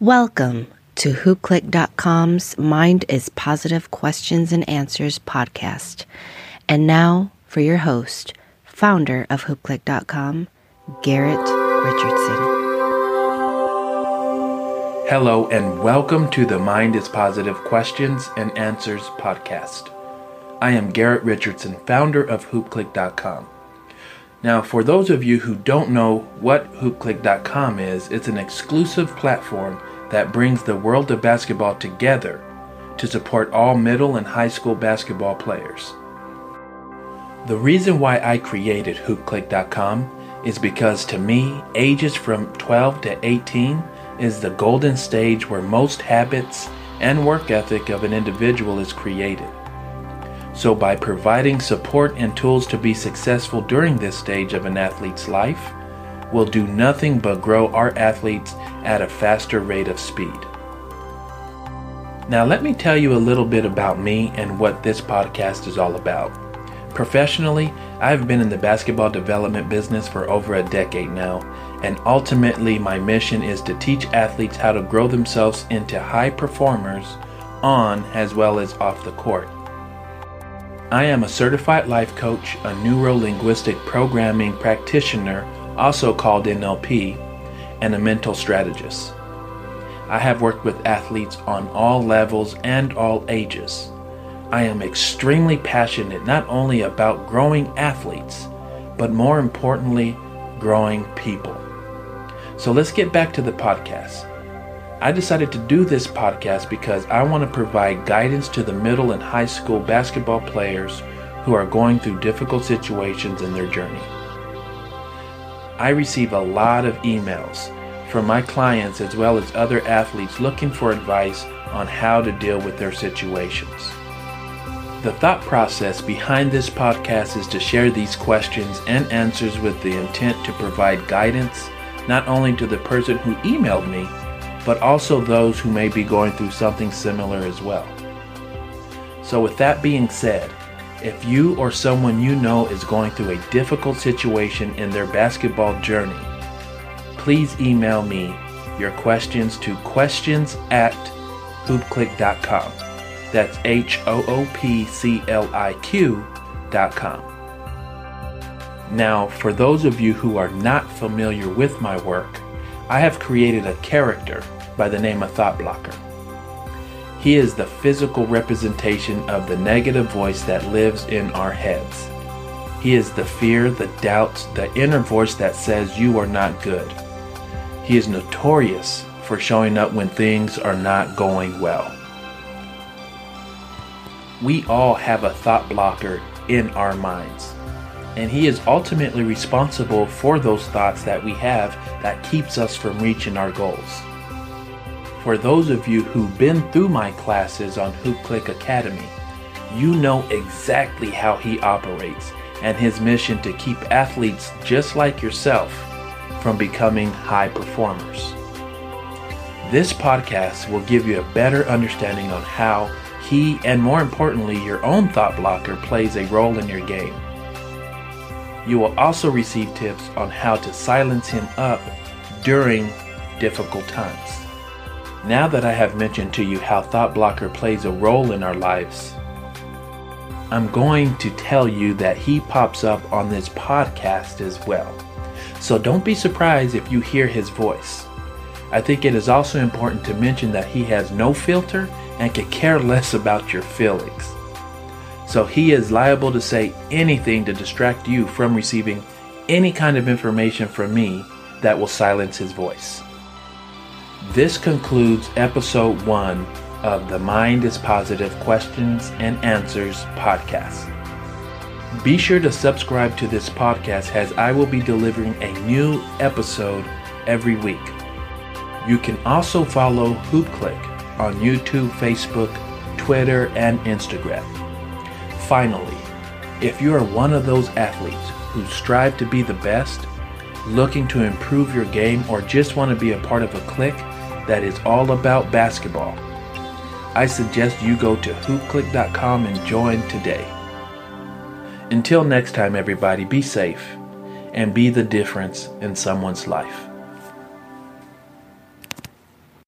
Welcome to HoopCliq.com's Mind is Positive Questions and Answers podcast. And now for your host, founder of HoopCliq.com, Garrett Richardson. Hello, and welcome to the Mind is Positive Questions and Answers podcast. I am Garrett Richardson, founder of HoopCliq.com. Now, for those of you who don't know what HoopCliq.com is, it's an exclusive platform that brings the world of basketball together to support all middle and high school basketball players. The reason why I created hoopcliq.com is because to me, ages from 12 to 18 is the golden stage where most habits and work ethic of an individual is created. So, by providing support and tools to be successful during this stage of an athlete's life, we'll do nothing but grow our athletes at a faster rate of speed. Now, let me tell you a little bit about me and what this podcast is all about. Professionally, I've been in the basketball development business for over a decade now, and ultimately, my mission is to teach athletes how to grow themselves into high performers on as well as off the court. I am a certified life coach, a neuro linguistic programming practitioner also called NLP, and a mental strategist. I have worked with athletes on all levels and all ages. I am extremely passionate not only about growing athletes, but more importantly, growing people. So let's get back to the podcast. I decided to do this podcast because I want to provide guidance to the middle and high school basketball players who are going through difficult situations in their journey. I receive a lot of emails from my clients as well as other athletes looking for advice on how to deal with their situations. The thought process behind this podcast is to share these questions and answers with the intent to provide guidance not only to the person who emailed me, but also those who may be going through something similar as well. So, with that being said, if you or someone you know is going through a difficult situation in their basketball journey, please email me your questions to questions at hoopcliq.com. That's H O O P C L I Q.com. Now, for those of you who are not familiar with my work, I have created a character by the name of Thought Blocker. He is the physical representation of the negative voice that lives in our heads. He is the fear, the doubts, the inner voice that says you are not good. He is notorious for showing up when things are not going well. We all have a thought blocker in our minds, and he is ultimately responsible for those thoughts that we have that keeps us from reaching our goals. For those of you who've been through my classes on HoopCliq Academy, you know exactly how he operates and his mission to keep athletes just like yourself from becoming high performers. This podcast will give you a better understanding on how he, and more importantly, your own thought blocker, plays a role in your game. You will also receive tips on how to silence him up during difficult times. Now that I have mentioned to you how Thought Blocker plays a role in our lives, I'm going to tell you that he pops up on this podcast as well. So don't be surprised if you hear his voice. I think it is also important to mention that he has no filter and can care less about your feelings. So he is liable to say anything to distract you from receiving any kind of information from me that will silence his voice. This concludes episode one of the Mind is Positive Questions and Answers podcast. Be sure to subscribe to this podcast as I will be delivering a new episode every week. You can also follow HoopCliq on YouTube, Facebook, Twitter, and Instagram. Finally, if you are one of those athletes who strive to be the best, looking to improve your game, or just want to be a part of a clique that is all about basketball, I suggest you go to hoopcliq.com and join today. Until next time, everybody, be safe and be the difference in someone's life.